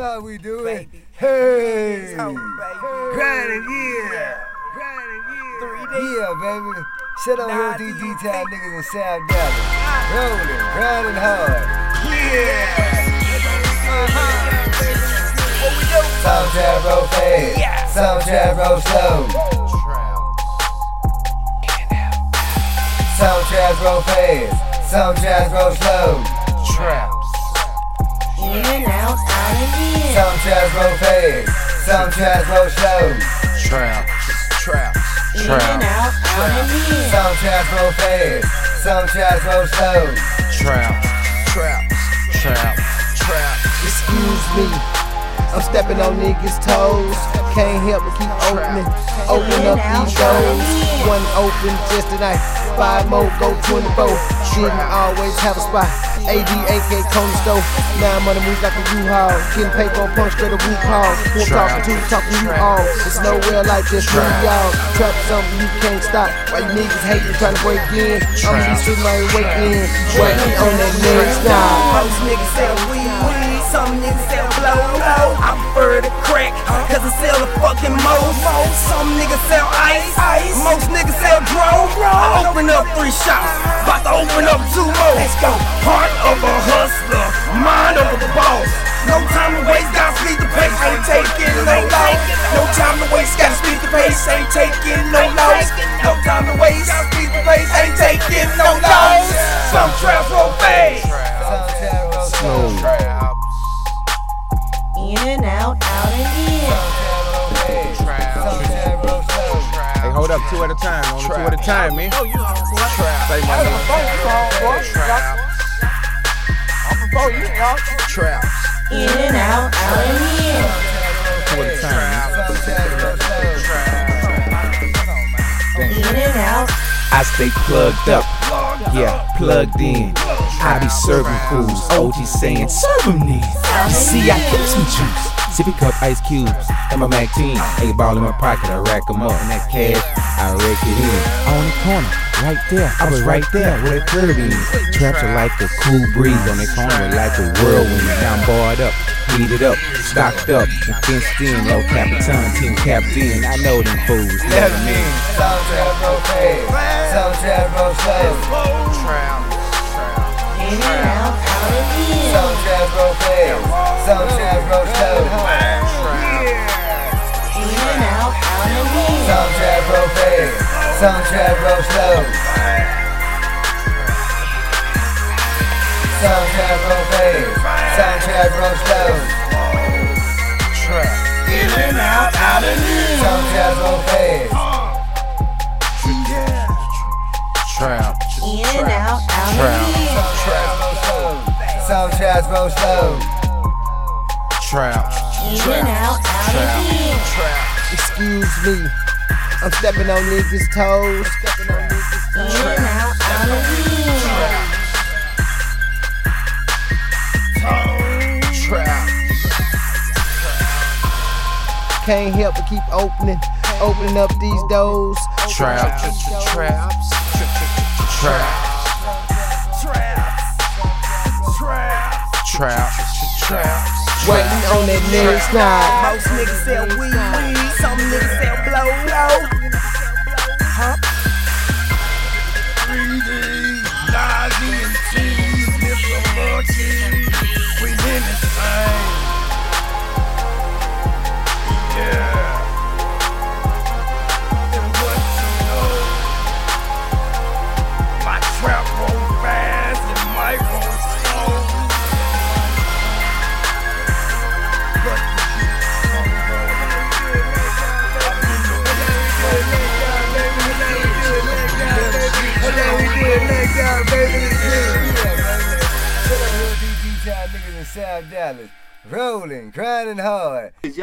how we do it. Hey, baby. grinding, yeah, grinding, yeah, yeah, baby. On here with these D-Town niggas in South Dallas, rolling, grinding hard, yeah. Uh huh. Some trap roll fast, some trap roll slow. Some traps roll fast, some traps roll slow. Some traps roll fast, some traps roll slow. Out and in. Some traps roll fast, some traps roll slow. Excuse me, I'm stepping on niggas' toes. Can't help but keep opening, opening up these doors. One open just tonight, five more go 24. Shouldn't always have a spot. AD, AK, Coney stove. Now I'm on the move like a U-Haul. Getting paper on punch straight to Wu Paul. Who I'm talking to, talking you all. It's nowhere like this, for y'all. Trap something you can't stop. Why you niggas hating, trying to break in? I'ma be sitting right waiting, waiting on that next stop. Most niggas sell weed, weed. Some niggas sell blow, blow. I prefer the sell ice, ice. Most niggas sell dro. I open up three shops, about to open up two more. Let's go. Heart of a hustler, mind of a boss. No time to waste, gotta speed the pace, ain't taking no loss. No time to waste, gotta speed the pace, ain't taking no loss. No time to waste, gotta speed the pace, ain't taking no loss. Some traps roll hold up, two at a time. Only two at a time, man. Say my name. In and out, out and in. Two at a time. Some traps roll slow. In and out. I stay plugged up, yeah, plugged in. I be serving fools, OG saying, serve 'em these. You see, I kept some juice. Sippy cup ice cubes, and my Mac 10. Eight ball in my pocket, I rack 'em up. And that cash, I rake it in. On the corner, right there, I was right there with that curve in. Traps are like a cool breeze on the corner, like a whirlwind. Now I'm barred up, heated up, stocked up, and fenced in. No Capitan, team captain. I know them fools, let 'em in. Some traps roll fast, some traps roll. Some traps roll fast, some traps roll. Fast, some traps roll slow. Some traps roll fast, some traps roll slow. In and out, out and in. Some traps roll fast, In and out, out and in. some traps roll slow. In and out, out and in. Excuse me, I'm stepping on niggas' toes. In and out, out and in. Can't help but keep opening, opening up these doors. Trap, traps, traps, traps. Traps. Traps. Waiting on that next night. Most niggas sell weed, weed. Some niggas sell blow, blow. South Dallas, rolling, grinding hard.